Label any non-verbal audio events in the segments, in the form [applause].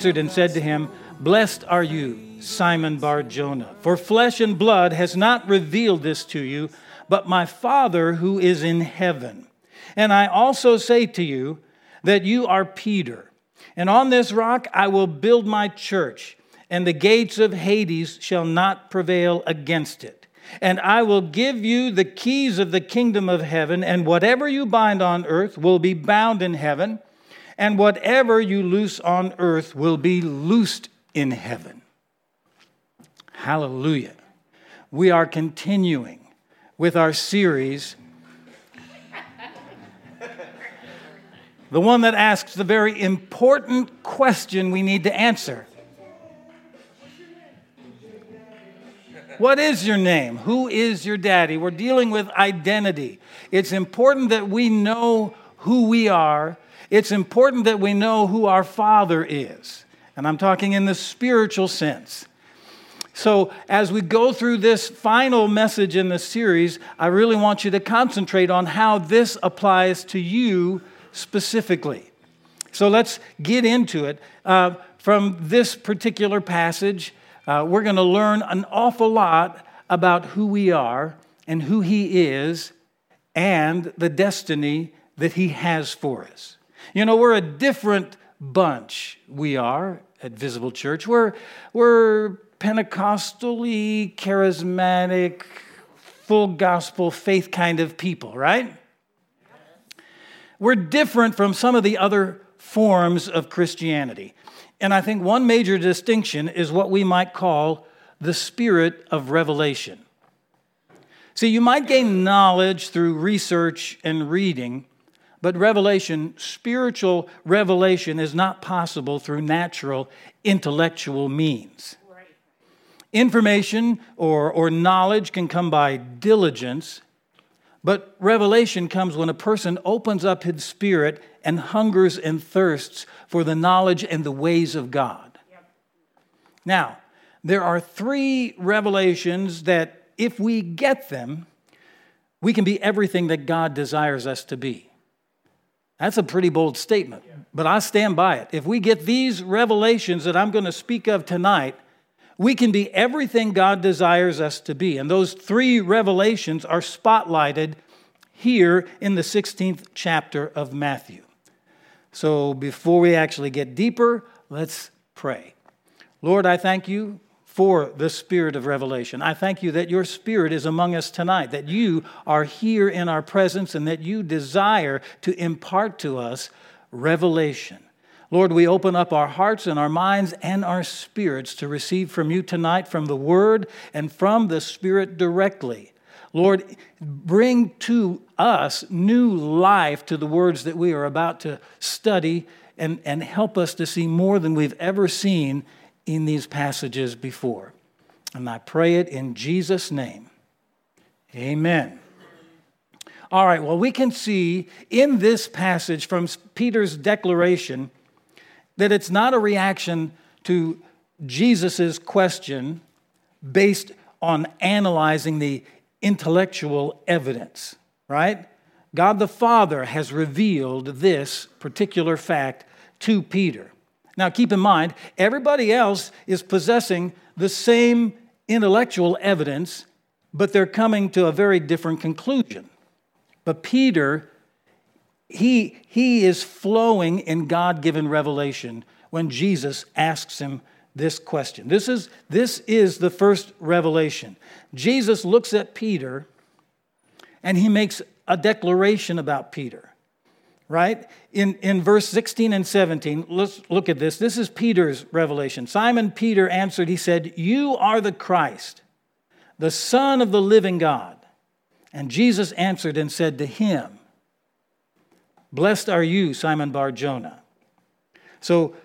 answered and said to him, Blessed are you, Simon Bar Jonah, for flesh and blood has not revealed this to you, but my Father who is in heaven. And I also say to you that you are Peter, and on this rock I will build my church, and the gates of Hades shall not prevail against it. And I will give you the keys of the kingdom of heaven, and whatever you bind on earth will be bound in heaven, and whatever you loose on earth will be loosed in heaven. Hallelujah. We are continuing with our series, [laughs] the one that asks the very important question we need to answer What is your name? Who is your daddy? We're dealing with identity. It's important that we know who we are. It's important that we know who our Father is. And I'm talking in the spiritual sense. So, as we go through this final message in the series, I really want you to concentrate on how this applies to you specifically. So, let's get into it. Uh, from this particular passage, uh, we're going to learn an awful lot about who we are and who He is and the destiny that He has for us. You know, we're a different bunch, we are at Visible Church. We're, we're Pentecostally, charismatic, full gospel faith kind of people, right? We're different from some of the other forms of Christianity. And I think one major distinction is what we might call the spirit of revelation. See, you might gain knowledge through research and reading, but revelation, spiritual revelation, is not possible through natural intellectual means. Information or, or knowledge can come by diligence, but revelation comes when a person opens up his spirit and hungers and thirsts for the knowledge and the ways of God. Yep. Now, there are three revelations that, if we get them, we can be everything that God desires us to be. That's a pretty bold statement, but I stand by it. If we get these revelations that I'm going to speak of tonight, we can be everything God desires us to be. And those three revelations are spotlighted here in the 16th chapter of Matthew. So before we actually get deeper, let's pray. Lord, I thank you for the spirit of revelation. I thank you that your spirit is among us tonight, that you are here in our presence, and that you desire to impart to us revelation. Lord, we open up our hearts and our minds and our spirits to receive from you tonight from the Word and from the Spirit directly. Lord, bring to us new life to the words that we are about to study and, and help us to see more than we've ever seen in these passages before. And I pray it in Jesus' name. Amen. All right, well, we can see in this passage from Peter's declaration that it's not a reaction to Jesus' question based on analyzing the intellectual evidence, right? God the Father has revealed this particular fact to Peter. Now, keep in mind, everybody else is possessing the same intellectual evidence, but they're coming to a very different conclusion. But Peter, he, he is flowing in God given revelation when Jesus asks him this question. This is, this is the first revelation. Jesus looks at Peter and he makes a declaration about Peter, right? In, in verse 16 and 17, let's look at this. This is Peter's revelation. Simon Peter answered, He said, You are the Christ, the Son of the living God. And Jesus answered and said to him, Blessed are you, Simon Bar Jonah. So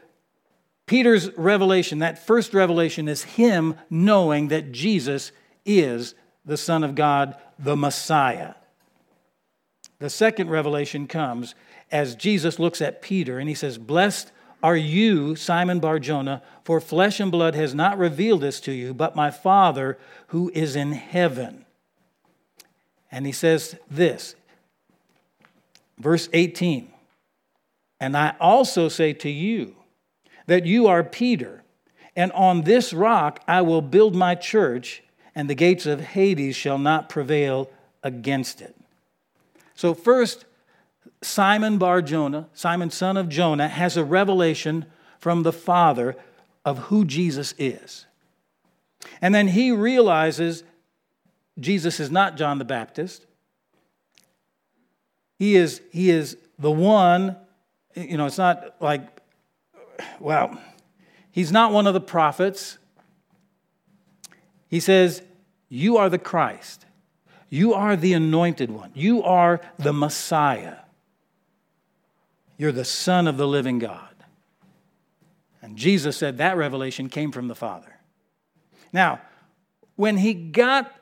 Peter's revelation, that first revelation, is him knowing that Jesus is the Son of God, the Messiah. The second revelation comes as Jesus looks at Peter and he says, Blessed are you, Simon Barjona, for flesh and blood has not revealed this to you, but my Father who is in heaven. And he says this, verse 18, and I also say to you, that you are Peter, and on this rock I will build my church, and the gates of Hades shall not prevail against it. So, first, Simon Bar Jonah, Simon son of Jonah, has a revelation from the Father of who Jesus is. And then he realizes Jesus is not John the Baptist. He is, he is the one, you know, it's not like, well, he's not one of the prophets. He says, You are the Christ. You are the anointed one. You are the Messiah. You're the Son of the living God. And Jesus said that revelation came from the Father. Now, when he got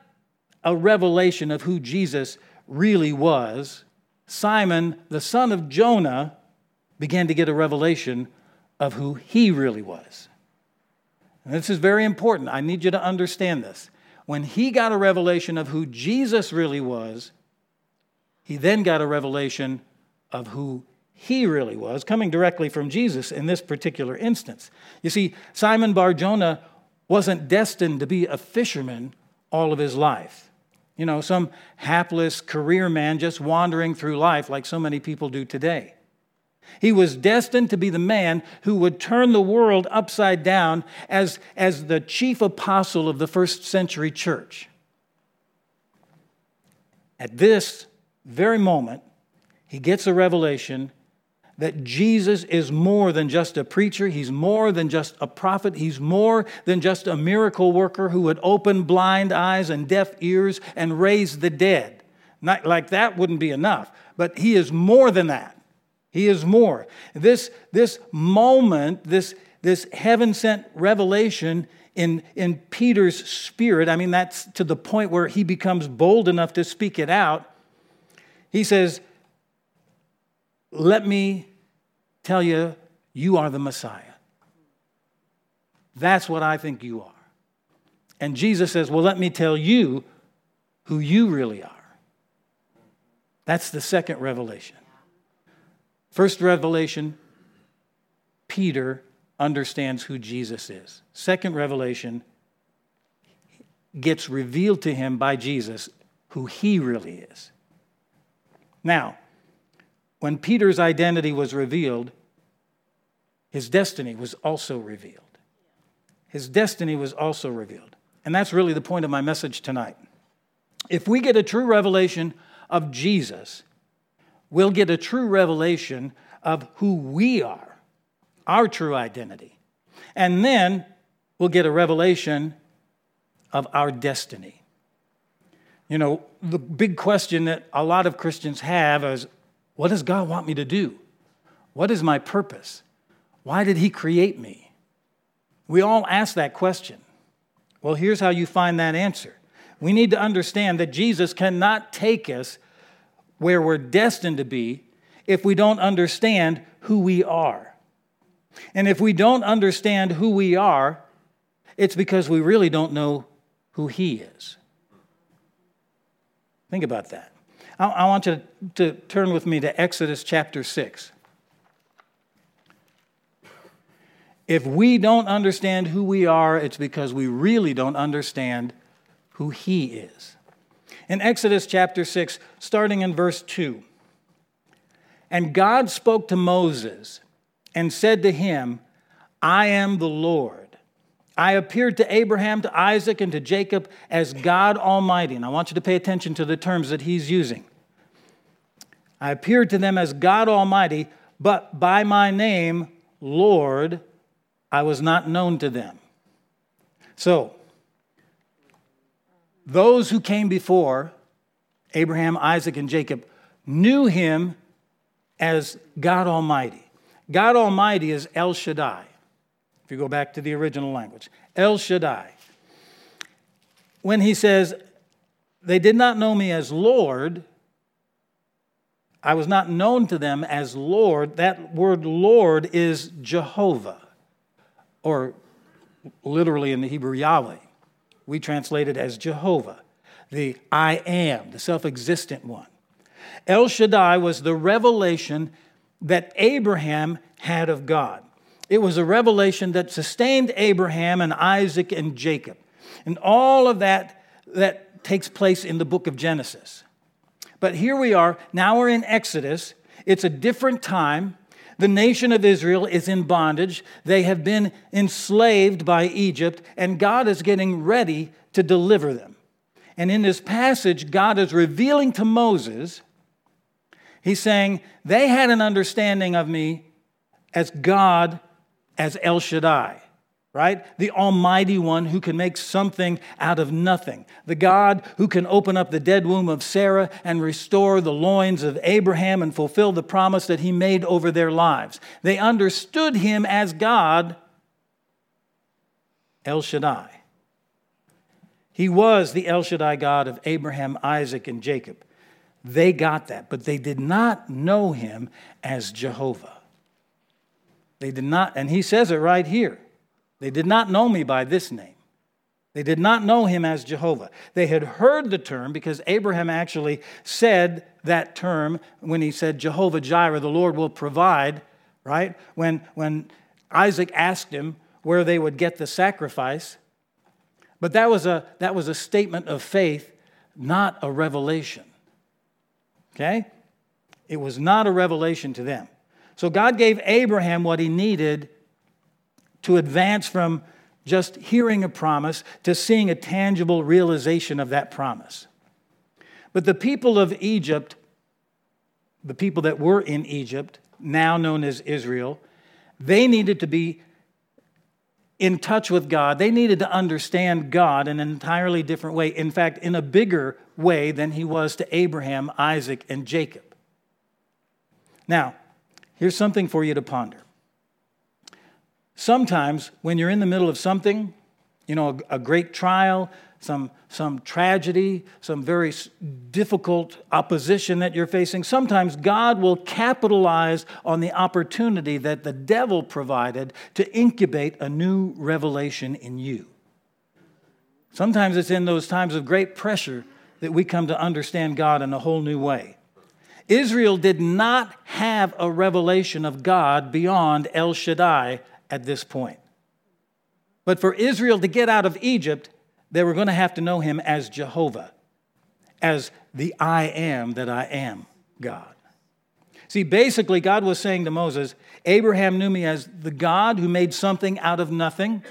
a revelation of who Jesus really was, Simon, the son of Jonah, began to get a revelation of who he really was. And this is very important. I need you to understand this. When he got a revelation of who Jesus really was, he then got a revelation of who he really was, coming directly from Jesus in this particular instance. You see, Simon Bar Jonah wasn't destined to be a fisherman all of his life. You know, some hapless career man just wandering through life like so many people do today. He was destined to be the man who would turn the world upside down as, as the chief apostle of the first century church. At this very moment, he gets a revelation that Jesus is more than just a preacher, he's more than just a prophet, he's more than just a miracle worker who would open blind eyes and deaf ears and raise the dead. Not like that wouldn't be enough, but he is more than that. He is more. This, this moment, this, this heaven sent revelation in, in Peter's spirit, I mean, that's to the point where he becomes bold enough to speak it out. He says, let me tell you, you are the Messiah. That's what I think you are. And Jesus says, Well, let me tell you who you really are. That's the second revelation. First revelation, Peter understands who Jesus is. Second revelation gets revealed to him by Jesus who he really is. Now, when Peter's identity was revealed, his destiny was also revealed. His destiny was also revealed. And that's really the point of my message tonight. If we get a true revelation of Jesus, we'll get a true revelation of who we are, our true identity. And then we'll get a revelation of our destiny. You know, the big question that a lot of Christians have is what does God want me to do? What is my purpose? Why did He create me? We all ask that question. Well, here's how you find that answer. We need to understand that Jesus cannot take us where we're destined to be if we don't understand who we are. And if we don't understand who we are, it's because we really don't know who He is. Think about that. I, I want you to, to turn with me to Exodus chapter 6. If we don't understand who we are, it's because we really don't understand who He is. In Exodus chapter 6, starting in verse 2, and God spoke to Moses and said to him, I am the Lord. I appeared to Abraham, to Isaac, and to Jacob as God Almighty. And I want you to pay attention to the terms that he's using. I appeared to them as God Almighty, but by my name, Lord, I was not known to them. So, those who came before, Abraham, Isaac, and Jacob, knew him as God Almighty. God Almighty is El Shaddai if you go back to the original language. El Shaddai. When he says, They did not know me as Lord, I was not known to them as Lord. That word Lord is Jehovah, or literally in the Hebrew, Yahweh. We translate it as Jehovah, the I am, the self existent one. El Shaddai was the revelation that Abraham had of God. It was a revelation that sustained Abraham and Isaac and Jacob. And all of that that takes place in the book of Genesis. But here we are, now we're in Exodus. It's a different time. The nation of Israel is in bondage. They have been enslaved by Egypt, and God is getting ready to deliver them. And in this passage, God is revealing to Moses, He's saying, They had an understanding of me as God, as El Shaddai right? The Almighty One who can make something out of nothing. The God who can open up the dead womb of Sarah and restore the loins of Abraham and fulfill the promise that he made over their lives. They understood him as God, El Shaddai. He was the El Shaddai God of Abraham, Isaac, and Jacob. They got that, but they did not know him as Jehovah. They did not, and he says it right here. They did not know me by this name. They did not know him as Jehovah. They had heard the term because Abraham actually said that term when he said, Jehovah Jireh, the Lord will provide, right? When, when Isaac asked him where they would get the sacrifice. But that was, a, that was a statement of faith, not a revelation. Okay? It was not a revelation to them. So God gave Abraham what he needed to advance from just hearing a promise to seeing a tangible realization of that promise. But the people of Egypt, the people that were in Egypt, now known as Israel, they needed to be in touch with God. They needed to understand God in an entirely different way. In fact, in a bigger way than he was to Abraham, Isaac, and Jacob. Now, here's something for you to ponder. Sometimes, when you're in the middle of something, you know, a, a great trial, some, some tragedy, some very difficult opposition that you're facing, sometimes God will capitalize on the opportunity that the devil provided to incubate a new revelation in you. Sometimes it's in those times of great pressure that we come to understand God in a whole new way. Israel did not have a revelation of God beyond El Shaddai at this point. But for Israel to get out of Egypt, they were going to have to know him as Jehovah, as the I am that I am God. See, basically, God was saying to Moses, Abraham knew me as the God who made something out of nothing,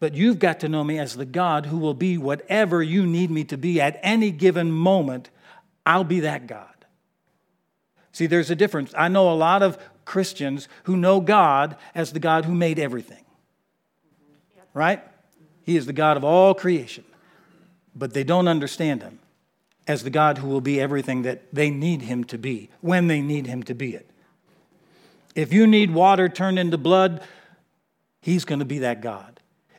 but you've got to know me as the God who will be whatever you need me to be at any given moment. I'll be that God. See, there's a difference. I know a lot of Christians who know God as the God who made everything. Right? He is the God of all creation. But they don't understand him as the God who will be everything that they need him to be when they need him to be it. If you need water turned into blood, he's going to be that God.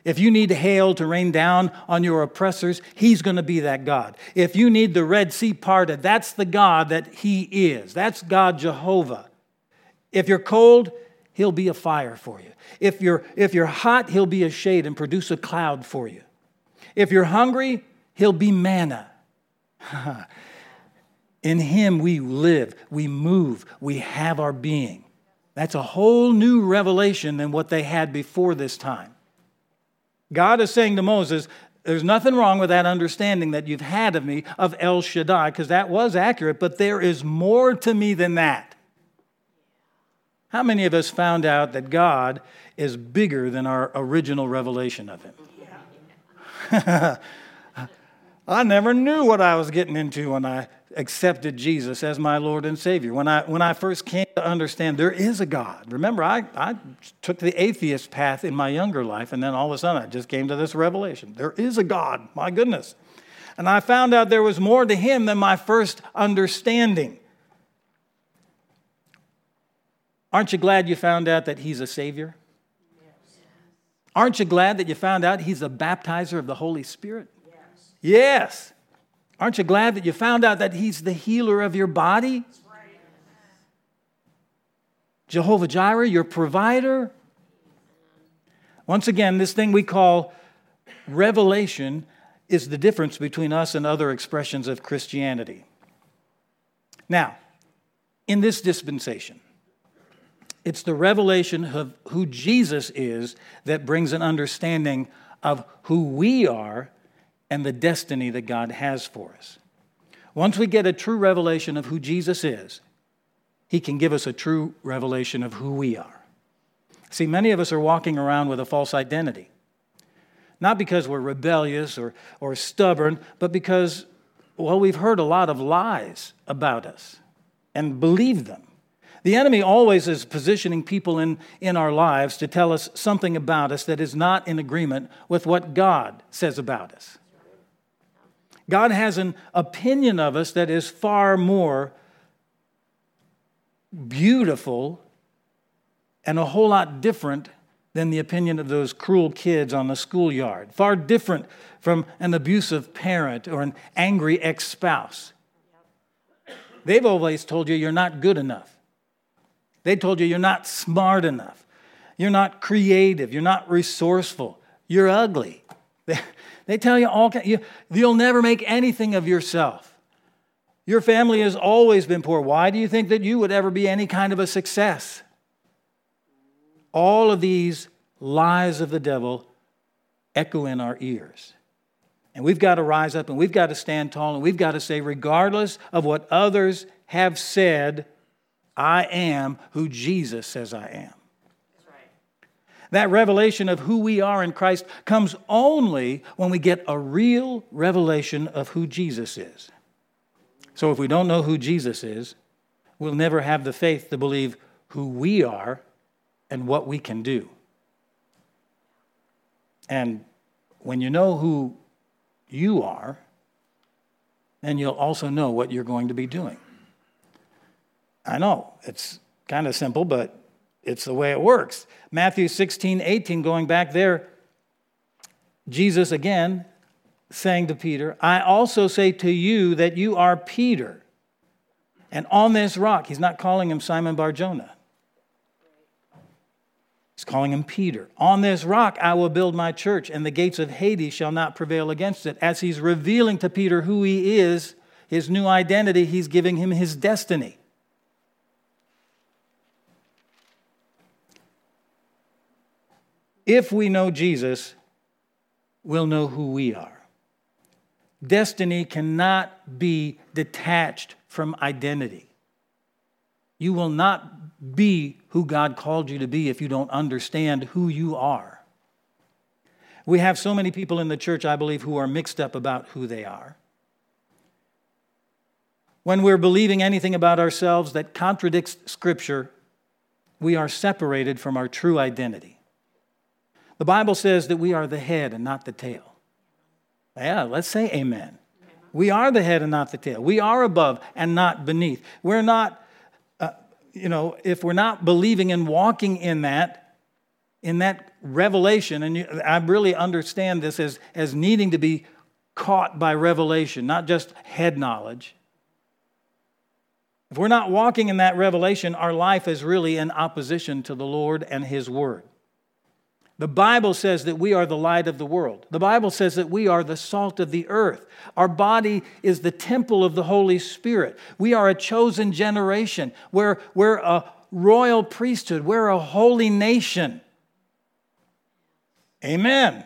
If you need hail to rain down on your oppressors, he's going to be that God. If you need the Red Sea parted, that's the God that he is. That's God Jehovah. If you're cold, he'll be a fire for you. If you're, if you're hot, he'll be a shade and produce a cloud for you. If you're hungry, he'll be manna. [laughs] In him we live, we move, we have our being. That's a whole new revelation than what they had before this time. God is saying to Moses, There's nothing wrong with that understanding that you've had of me, of El Shaddai, because that was accurate, but there is more to me than that. How many of us found out that God is bigger than our original revelation of Him? [laughs] I never knew what I was getting into when I accepted Jesus as my Lord and Savior. When I, when I first came to understand there is a God. Remember, I, I took the atheist path in my younger life, and then all of a sudden I just came to this revelation. There is a God, my goodness. And I found out there was more to Him than my first understanding. Aren't you glad you found out that He's a Savior? Yes. Aren't you glad that you found out He's a baptizer of the Holy Spirit? Yes. yes. Aren't you glad that you found out that He's the healer of your body? Jehovah Jireh, your provider. Once again, this thing we call revelation is the difference between us and other expressions of Christianity. Now, in this dispensation, It's the revelation of who Jesus is that brings an understanding of who we are and the destiny that God has for us. Once we get a true revelation of who Jesus is, he can give us a true revelation of who we are. See, many of us are walking around with a false identity. Not because we're rebellious or, or stubborn, but because, well, we've heard a lot of lies about us and believed them. The enemy always is positioning people in, in our lives to tell us something about us that is not in agreement with what God says about us. God has an opinion of us that is far more beautiful and a whole lot different than the opinion of those cruel kids on the schoolyard, far different from an abusive parent or an angry ex spouse. They've always told you you're not good enough. They told you you're not smart enough. You're not creative. You're not resourceful. You're ugly. [laughs] They, tell you all, you, you'll never make anything of yourself. Your family has always been poor. Why do you think that you would ever be any kind of a success? All of these lies of the devil echo in our ears. And we've got to rise up and we've got to stand tall and we've got to say, regardless of what others have said, I am who Jesus says I am. That revelation of who we are in Christ comes only when we get a real revelation of who Jesus is. So if we don't know who Jesus is, we'll never have the faith to believe who we are and what we can do. And when you know who you are, then you'll also know what you're going to be doing. I know it's kind of simple, but it's the way it works. Matthew 16, 18, going back there, Jesus again saying to Peter, I also say to you that you are Peter. And on this rock, he's not calling him Simon Bar Jonah. He's calling him Peter. On this rock I will build my church, and the gates of Hades shall not prevail against it. As he's revealing to Peter who he is, his new identity, he's giving him his destiny. If we know Jesus, we'll know who we are. Destiny cannot be detached from identity. You will not be who God called you to be if you don't understand who you are. We have so many people in the church, I believe, who are mixed up about who they are. When we're believing anything about ourselves that contradicts Scripture, we are separated from our true identity. The Bible says that we are the head and not the tail. Yeah, let's say amen. We are the head and not the tail. We are above and not beneath. We're not, uh, you know, if we're not believing and walking in that, in that revelation, and you, I really understand this as, as needing to be caught by revelation, not just head knowledge. If we're not walking in that revelation, our life is really in opposition to the Lord and His Word. The Bible says that we are the light of the world. The Bible says that we are the salt of the earth. Our body is the temple of the Holy Spirit. We are a chosen generation. We're, we're a royal priesthood. We're a holy nation. Amen.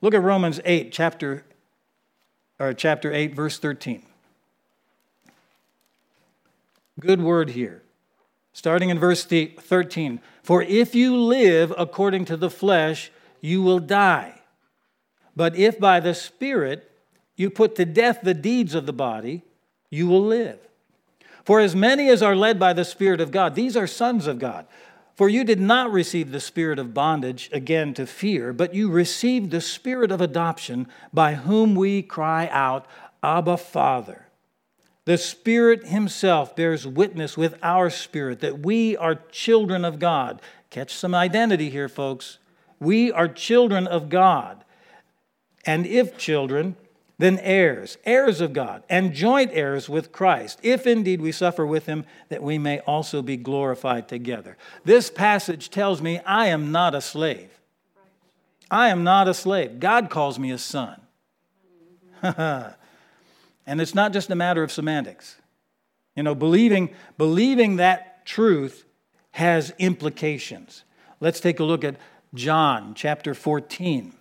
Look at Romans 8, chapter, or chapter 8, verse 13. Good word here. Starting in verse 13 For if you live according to the flesh, you will die. But if by the Spirit you put to death the deeds of the body, you will live. For as many as are led by the Spirit of God, these are sons of God. For you did not receive the spirit of bondage again to fear, but you received the spirit of adoption by whom we cry out, Abba, Father. The Spirit Himself bears witness with our spirit that we are children of God. Catch some identity here, folks. We are children of God. And if children, then heirs, heirs of God, and joint heirs with Christ, if indeed we suffer with Him, that we may also be glorified together. This passage tells me I am not a slave. I am not a slave. God calls me a son. [laughs] And it's not just a matter of semantics. You know, believing, believing that truth has implications. Let's take a look at John chapter 14.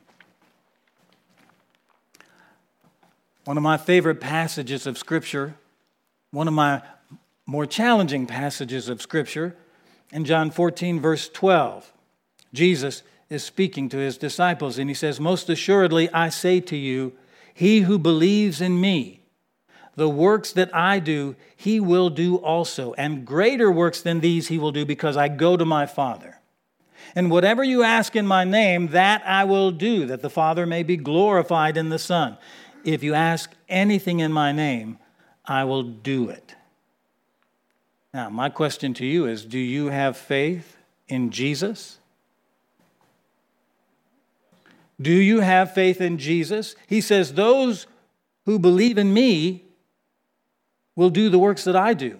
One of my favorite passages of Scripture, one of my more challenging passages of Scripture, in John 14, verse 12. Jesus is speaking to his disciples, and he says, Most assuredly, I say to you, he who believes in me, the works that I do, he will do also. And greater works than these he will do because I go to my Father. And whatever you ask in my name, that I will do, that the Father may be glorified in the Son. If you ask anything in my name, I will do it. Now, my question to you is do you have faith in Jesus? Do you have faith in Jesus? He says, Those who believe in me will do the works that I do.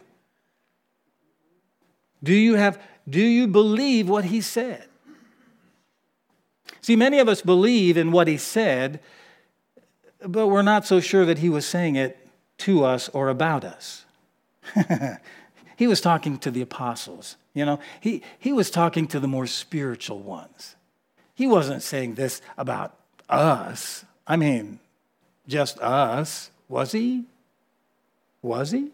Do you have do you believe what he said? See, many of us believe in what he said, but we're not so sure that he was saying it to us or about us. [laughs] he was talking to the apostles, you know, he, he was talking to the more spiritual ones. He wasn't saying this about us. I mean, just us, was he? Was he?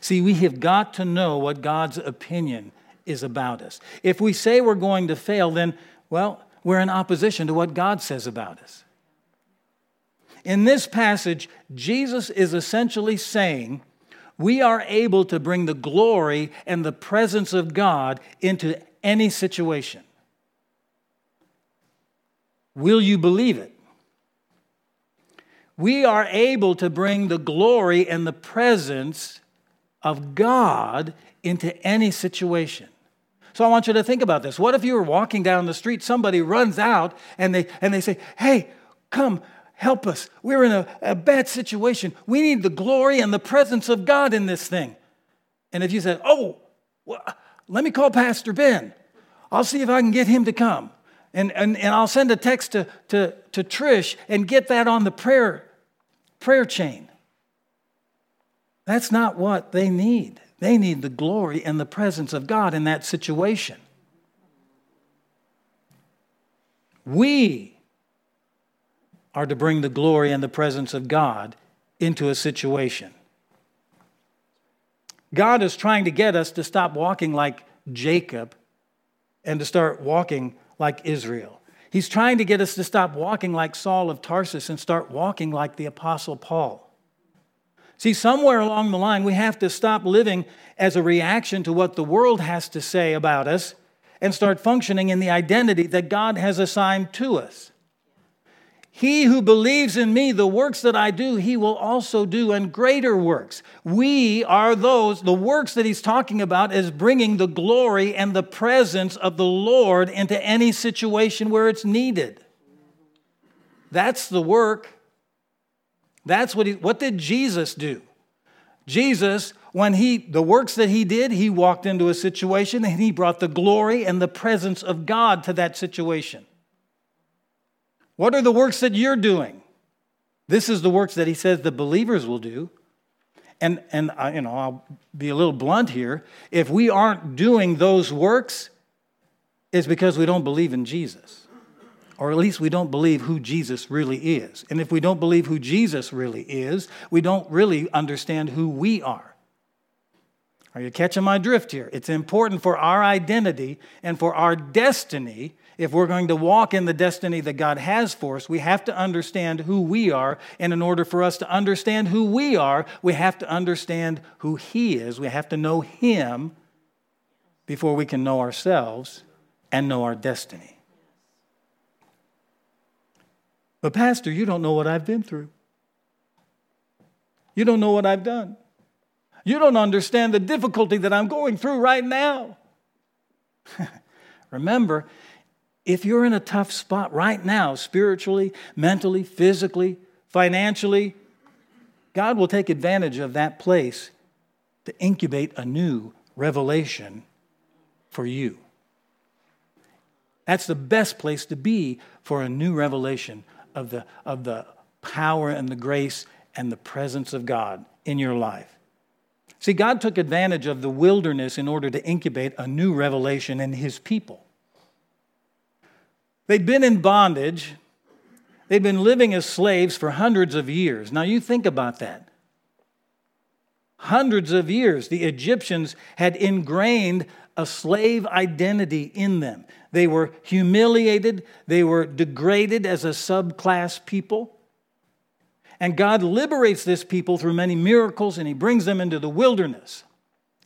See, we have got to know what God's opinion is about us. If we say we're going to fail, then, well, we're in opposition to what God says about us. In this passage, Jesus is essentially saying we are able to bring the glory and the presence of God into any situation. Will you believe it? We are able to bring the glory and the presence of God into any situation. So I want you to think about this. What if you were walking down the street, somebody runs out and they, and they say, Hey, come, help us. We're in a, a bad situation. We need the glory and the presence of God in this thing. And if you said, Oh, well, let me call Pastor Ben, I'll see if I can get him to come. And, and, and I'll send a text to, to, to Trish and get that on the prayer, prayer chain. That's not what they need. They need the glory and the presence of God in that situation. We are to bring the glory and the presence of God into a situation. God is trying to get us to stop walking like Jacob and to start walking like Israel. He's trying to get us to stop walking like Saul of Tarsus and start walking like the Apostle Paul. See, somewhere along the line, we have to stop living as a reaction to what the world has to say about us and start functioning in the identity that God has assigned to us. He who believes in me, the works that I do, he will also do, and greater works. We are those, the works that he's talking about is bringing the glory and the presence of the Lord into any situation where it's needed. That's the work. That's what he, what did Jesus do? Jesus, when he, the works that he did, he walked into a situation and he brought the glory and the presence of God to that situation. What are the works that you're doing? This is the works that he says the believers will do. And, and I, you know, I'll be a little blunt here. If we aren't doing those works, it's because we don't believe in Jesus. Or at least we don't believe who Jesus really is. And if we don't believe who Jesus really is, we don't really understand who we are. Are you catching my drift here? It's important for our identity and for our destiny if we're going to walk in the destiny that God has for us, we have to understand who we are. And in order for us to understand who we are, we have to understand who He is. We have to know Him before we can know ourselves and know our destiny. But, Pastor, you don't know what I've been through. You don't know what I've done. You don't understand the difficulty that I'm going through right now. [laughs] Remember, if you're in a tough spot right now, spiritually, mentally, physically, financially, God will take advantage of that place to incubate a new revelation for you. That's the best place to be for a new revelation of the, of the power and the grace and the presence of God in your life. See, God took advantage of the wilderness in order to incubate a new revelation in his people. They'd been in bondage, they'd been living as slaves for hundreds of years. Now, you think about that. Hundreds of years, the Egyptians had ingrained a slave identity in them. They were humiliated, they were degraded as a subclass people. And God liberates this people through many miracles and he brings them into the wilderness.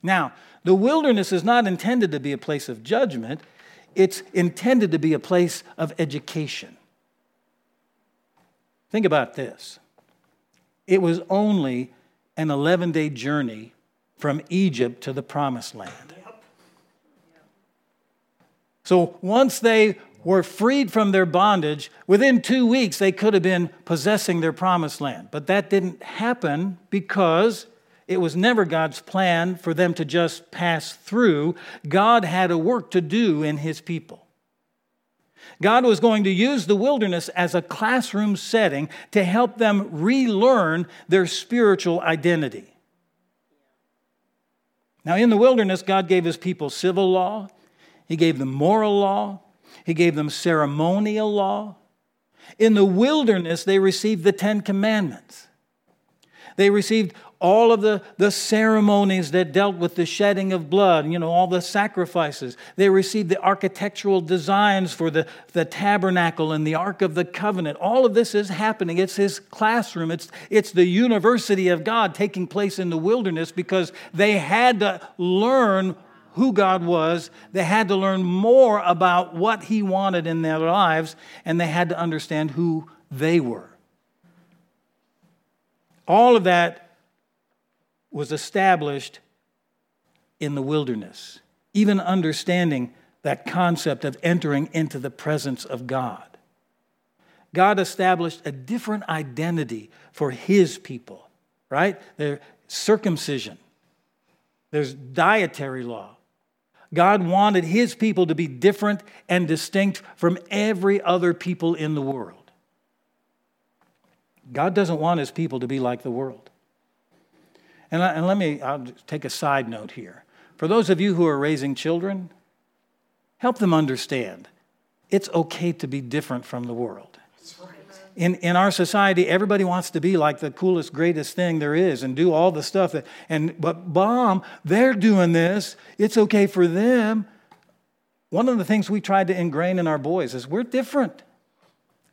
Now, the wilderness is not intended to be a place of judgment, it's intended to be a place of education. Think about this it was only an 11 day journey from Egypt to the promised land. So once they were freed from their bondage, within two weeks they could have been possessing their promised land. But that didn't happen because it was never God's plan for them to just pass through. God had a work to do in his people. God was going to use the wilderness as a classroom setting to help them relearn their spiritual identity. Now, in the wilderness, God gave his people civil law, he gave them moral law, he gave them ceremonial law. In the wilderness, they received the Ten Commandments. They received all of the, the ceremonies that dealt with the shedding of blood, you know, all the sacrifices. They received the architectural designs for the, the tabernacle and the Ark of the Covenant. All of this is happening. It's his classroom, it's, it's the university of God taking place in the wilderness because they had to learn who God was. They had to learn more about what He wanted in their lives, and they had to understand who they were. All of that was established in the wilderness, even understanding that concept of entering into the presence of God. God established a different identity for His people, right? There's circumcision, there's dietary law, God wanted his people to be different and distinct from every other people in the world. God doesn't want his people to be like the world. And, and let me I'll take a side note here. For those of you who are raising children, help them understand it's okay to be different from the world in, in our society, everybody wants to be like the coolest, greatest thing there is and do all the stuff that, and, but mom, they're doing this. It's okay for them. One of the things we tried to ingrain in our boys is we're different.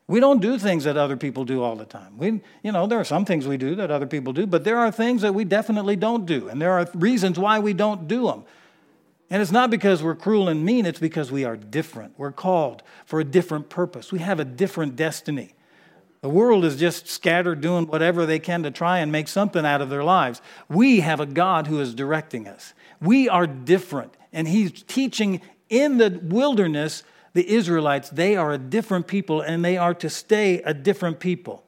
We don't do things that other people do all the time. We, you know, there are some things we do that other people do, but there are things that we definitely don't do, and there are reasons why we don't do them. And it's not because we're cruel and mean, it's because we are different. We're called for a different purpose. We have a different destiny. The world is just scattered doing whatever they can to try and make something out of their lives. We have a God who is directing us. We are different. And He's teaching in the wilderness the Israelites, they are a different people and they are to stay a different people.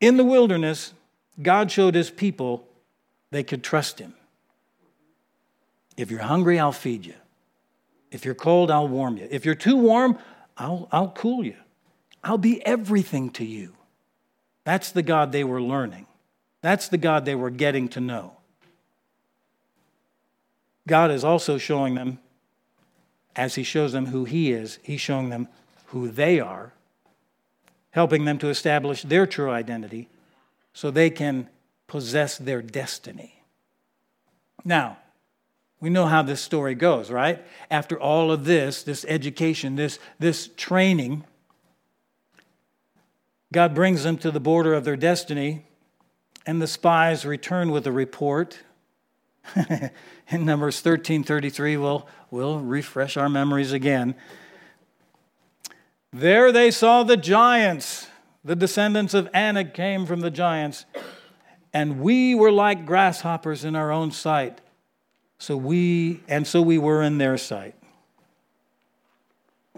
In the wilderness, God showed His people they could trust Him. If you're hungry, I'll feed you. If you're cold, I'll warm you. If you're too warm, I'll, I'll cool you. I'll be everything to you. That's the God they were learning. That's the God they were getting to know. God is also showing them, as He shows them who He is, He's showing them who they are, helping them to establish their true identity so they can possess their destiny. Now, we know how this story goes, right? After all of this, this education, this, this training, God brings them to the border of their destiny, and the spies return with a report. [laughs] In Numbers 13 33, we'll, we'll refresh our memories again. There they saw the giants. The descendants of Anak came from the giants, and we were like grasshoppers in our own sight. So we, and so we were in their sight.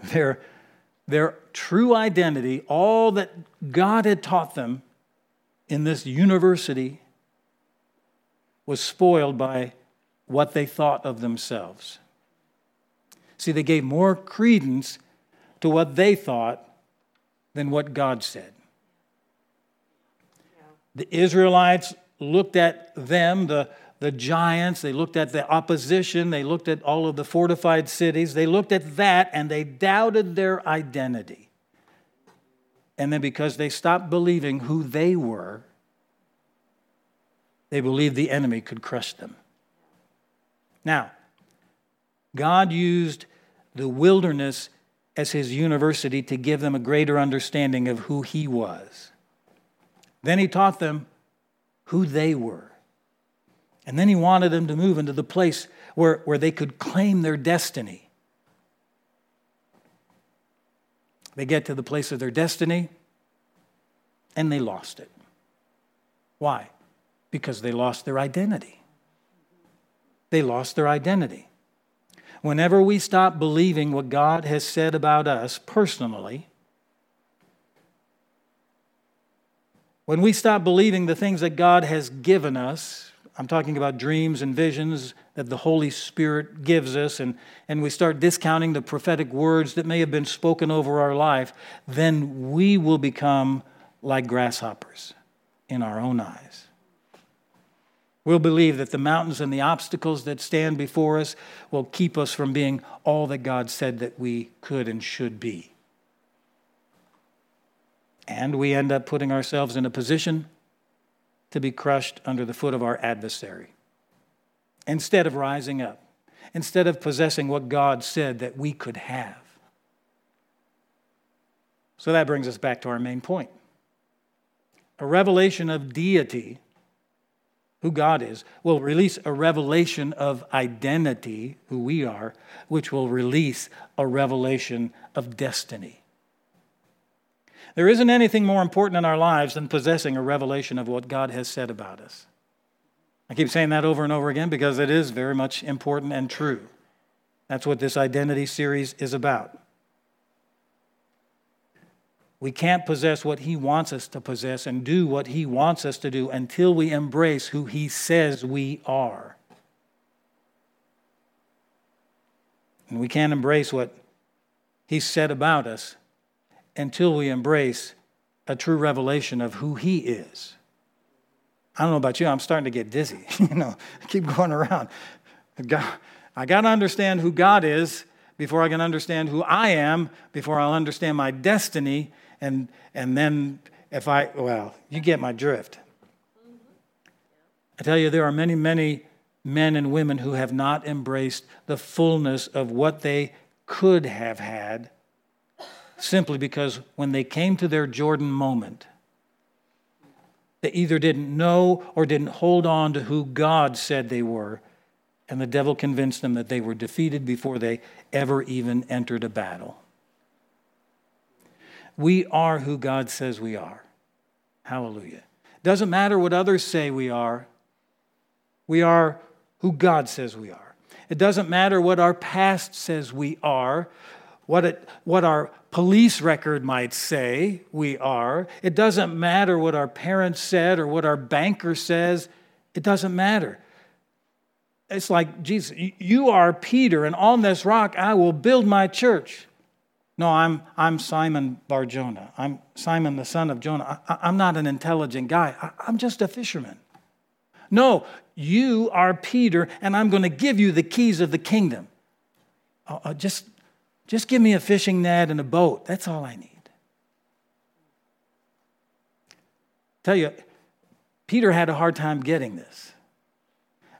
Their, their true identity, all that God had taught them in this university, was spoiled by what they thought of themselves. See, they gave more credence to what they thought than what God said. The Israelites looked at them, the, the giants, they looked at the opposition, they looked at all of the fortified cities, they looked at that and they doubted their identity. And then because they stopped believing who they were, they believed the enemy could crush them. Now, God used the wilderness as his university to give them a greater understanding of who he was. Then he taught them who they were. And then he wanted them to move into the place where, where they could claim their destiny. They get to the place of their destiny and they lost it. Why? Because they lost their identity. They lost their identity. Whenever we stop believing what God has said about us personally, when we stop believing the things that God has given us, I'm talking about dreams and visions that the Holy Spirit gives us, and, and we start discounting the prophetic words that may have been spoken over our life, then we will become like grasshoppers in our own eyes. We'll believe that the mountains and the obstacles that stand before us will keep us from being all that God said that we could and should be. And we end up putting ourselves in a position to be crushed under the foot of our adversary. Instead of rising up, instead of possessing what God said that we could have. So that brings us back to our main point. A revelation of deity who God is, will release a revelation of identity, who we are, which will release a revelation of destiny. There isn't anything more important in our lives than possessing a revelation of what God has said about us. I keep saying that over and over again because it is very much important and true. That's what this identity series is about. We can't possess what He wants us to possess and do what He wants us to do until we embrace who He says we are. And we can't embrace what He said about us until we embrace a true revelation of who He is. I don't know about you, I'm starting to get dizzy. [laughs] you know, I keep going around. God, I got to understand who God is before I can understand who I am, before I'll understand my destiny, and, and then if I, well, you get my drift. I tell you, there are many, many men and women who have not embraced the fullness of what they could have had simply because when they came to their Jordan moment, they either didn't know or didn't hold on to who God said they were, and the devil convinced them that they were defeated before they ever even entered a battle. We are who God says we are. Hallelujah. Doesn't matter what others say we are, we are who God says we are. It doesn't matter what our past says we are, what, it, what our police record might say we are. It doesn't matter what our parents said or what our banker says. It doesn't matter. It's like, Jesus, you are Peter, and on this rock I will build my church. No, I'm, I'm Simon Barjona. I'm Simon the son of Jonah. I, am not an intelligent guy. I, I'm just a fisherman. No, you are Peter, and I'm going to give you the keys of the kingdom. Uh, uh, just, just give me a fishing net and a boat. That's all I need. Tell you, Peter had a hard time getting this.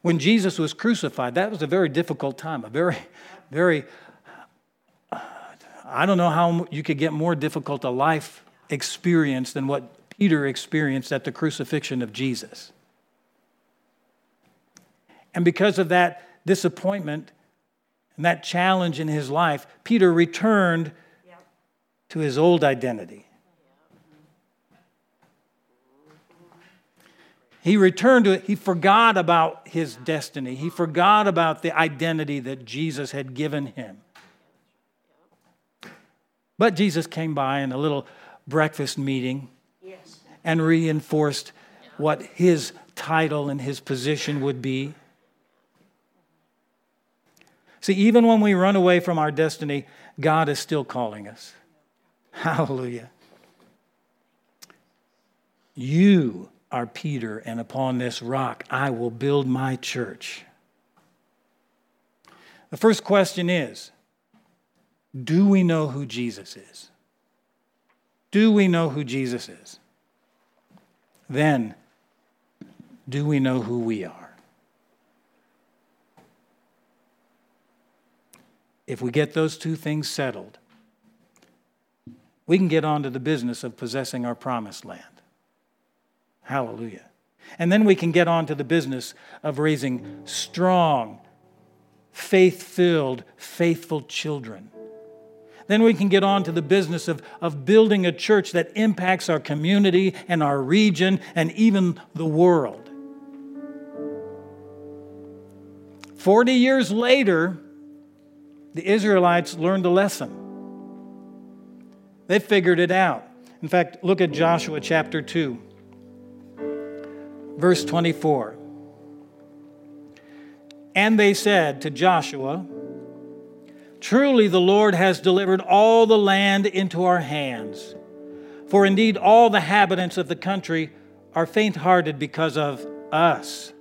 When Jesus was crucified, that was a very difficult time, a very, very I don't know how you could get more difficult a life experience than what Peter experienced at the crucifixion of Jesus. And because of that disappointment and that challenge in his life, Peter returned to his old identity. He returned to it. He forgot about his destiny. He forgot about the identity that Jesus had given him. But Jesus came by in a little breakfast meeting yes. and reinforced what his title and his position would be. See, even when we run away from our destiny, God is still calling us. Hallelujah. You are Peter, and upon this rock I will build my church. The first question is Do we know who Jesus is? Do we know who Jesus is? Then, do we know who we are? If we get those two things settled, we can get on to the business of possessing our promised land. Hallelujah. And then we can get on to the business of raising strong, faith filled, faithful children. Then we can get on to the business of, of building a church that impacts our community and our region and even the world. 40 years later, the Israelites learned a lesson. They figured it out. In fact, look at Joshua chapter 2, verse 24. And they said to Joshua, Truly the Lord has delivered all the land into our hands. For indeed, all the inhabitants of the country are faint hearted because of us.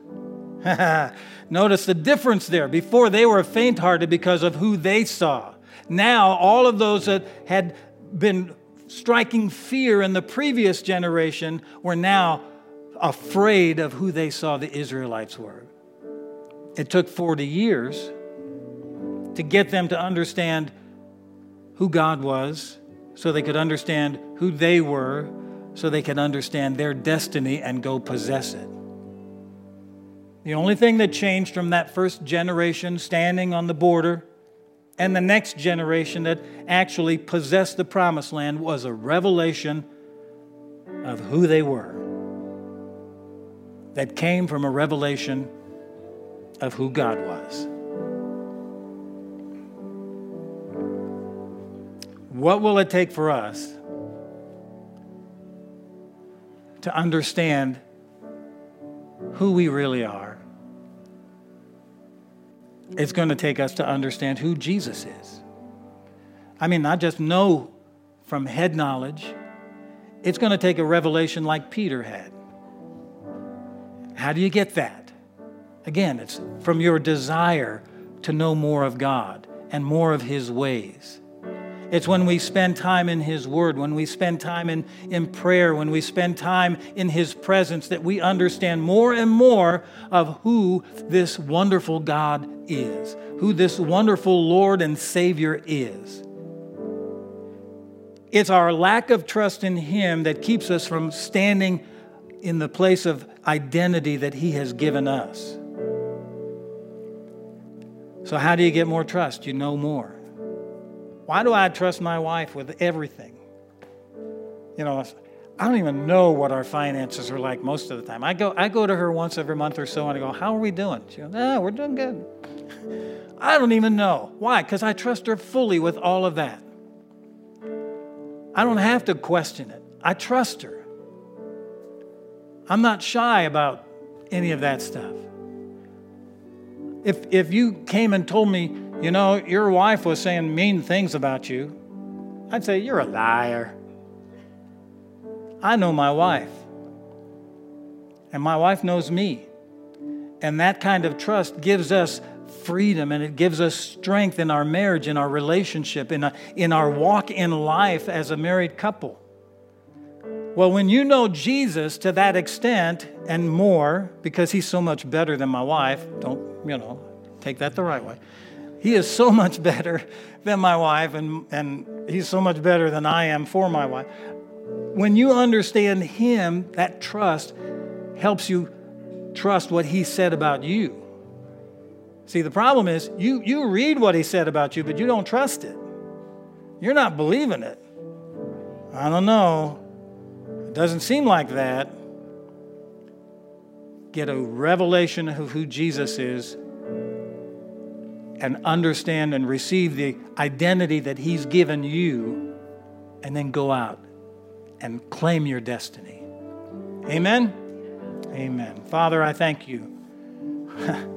[laughs] Notice the difference there. Before, they were faint hearted because of who they saw. Now, all of those that had been striking fear in the previous generation were now afraid of who they saw the Israelites were. It took 40 years to get them to understand who God was, so they could understand who they were, so they could understand their destiny and go possess it. The only thing that changed from that first generation standing on the border and the next generation that actually possessed the promised land was a revelation of who they were that came from a revelation of who God was. What will it take for us to understand who we really are? It's going to take us to understand who Jesus is. I mean, not just know from head knowledge, it's going to take a revelation like Peter had. How do you get that? Again, it's from your desire to know more of God and more of His ways. It's when we spend time in His Word, when we spend time in, in prayer, when we spend time in His presence, that we understand more and more of who this wonderful God is, who this wonderful Lord and Savior is. It's our lack of trust in Him that keeps us from standing in the place of identity that He has given us. So, how do you get more trust? You know more. Why do I trust my wife with everything? You know, I don't even know what our finances are like most of the time. I go, I go to her once every month or so and I go, How are we doing? She goes, Ah, we're doing good. [laughs] I don't even know. Why? Because I trust her fully with all of that. I don't have to question it. I trust her. I'm not shy about any of that stuff. If, if you came and told me, you know, your wife was saying mean things about you, I'd say, You're a liar. I know my wife, and my wife knows me. And that kind of trust gives us freedom and it gives us strength in our marriage, in our relationship, in, a, in our walk in life as a married couple. Well, when you know Jesus to that extent and more, because he's so much better than my wife, don't, you know, take that the right way. He is so much better than my wife, and, and he's so much better than I am for my wife. When you understand him, that trust helps you trust what he said about you. See, the problem is you, you read what he said about you, but you don't trust it. You're not believing it. I don't know. It doesn't seem like that. Get a revelation of who Jesus is and understand and receive the identity that he's given you, and then go out and claim your destiny. Amen? Amen. Father, I thank you. [laughs]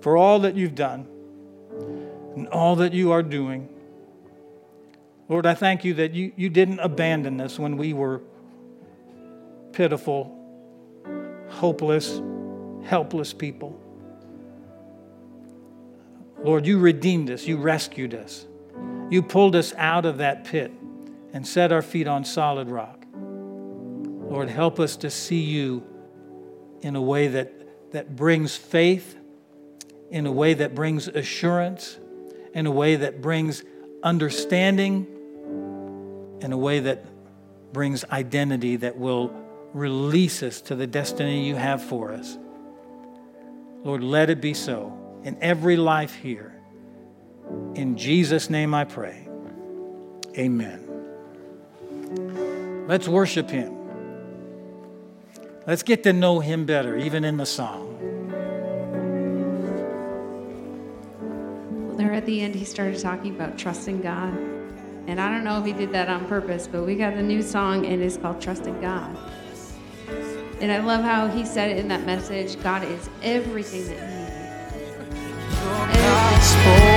for all that you've done and all that you are doing. Lord, I thank you that you, you didn't abandon us when we were pitiful, hopeless, helpless people. Lord, you redeemed us, you rescued us, you pulled us out of that pit and set our feet on solid rock. Lord, help us to see you in a way that, that brings faith, in a way that brings assurance, in a way that brings understanding, in a way that brings identity that will release us to the destiny you have for us. Lord, let it be so in every life here. In Jesus' name I pray. Amen. Let's worship Him. Let's get to know Him better, even in the song. Well, there at the end, he started talking about trusting God. And I don't know if he did that on purpose, but we got a new song and it's called Trusting God. And I love how he said it in that message God is everything that you Oh,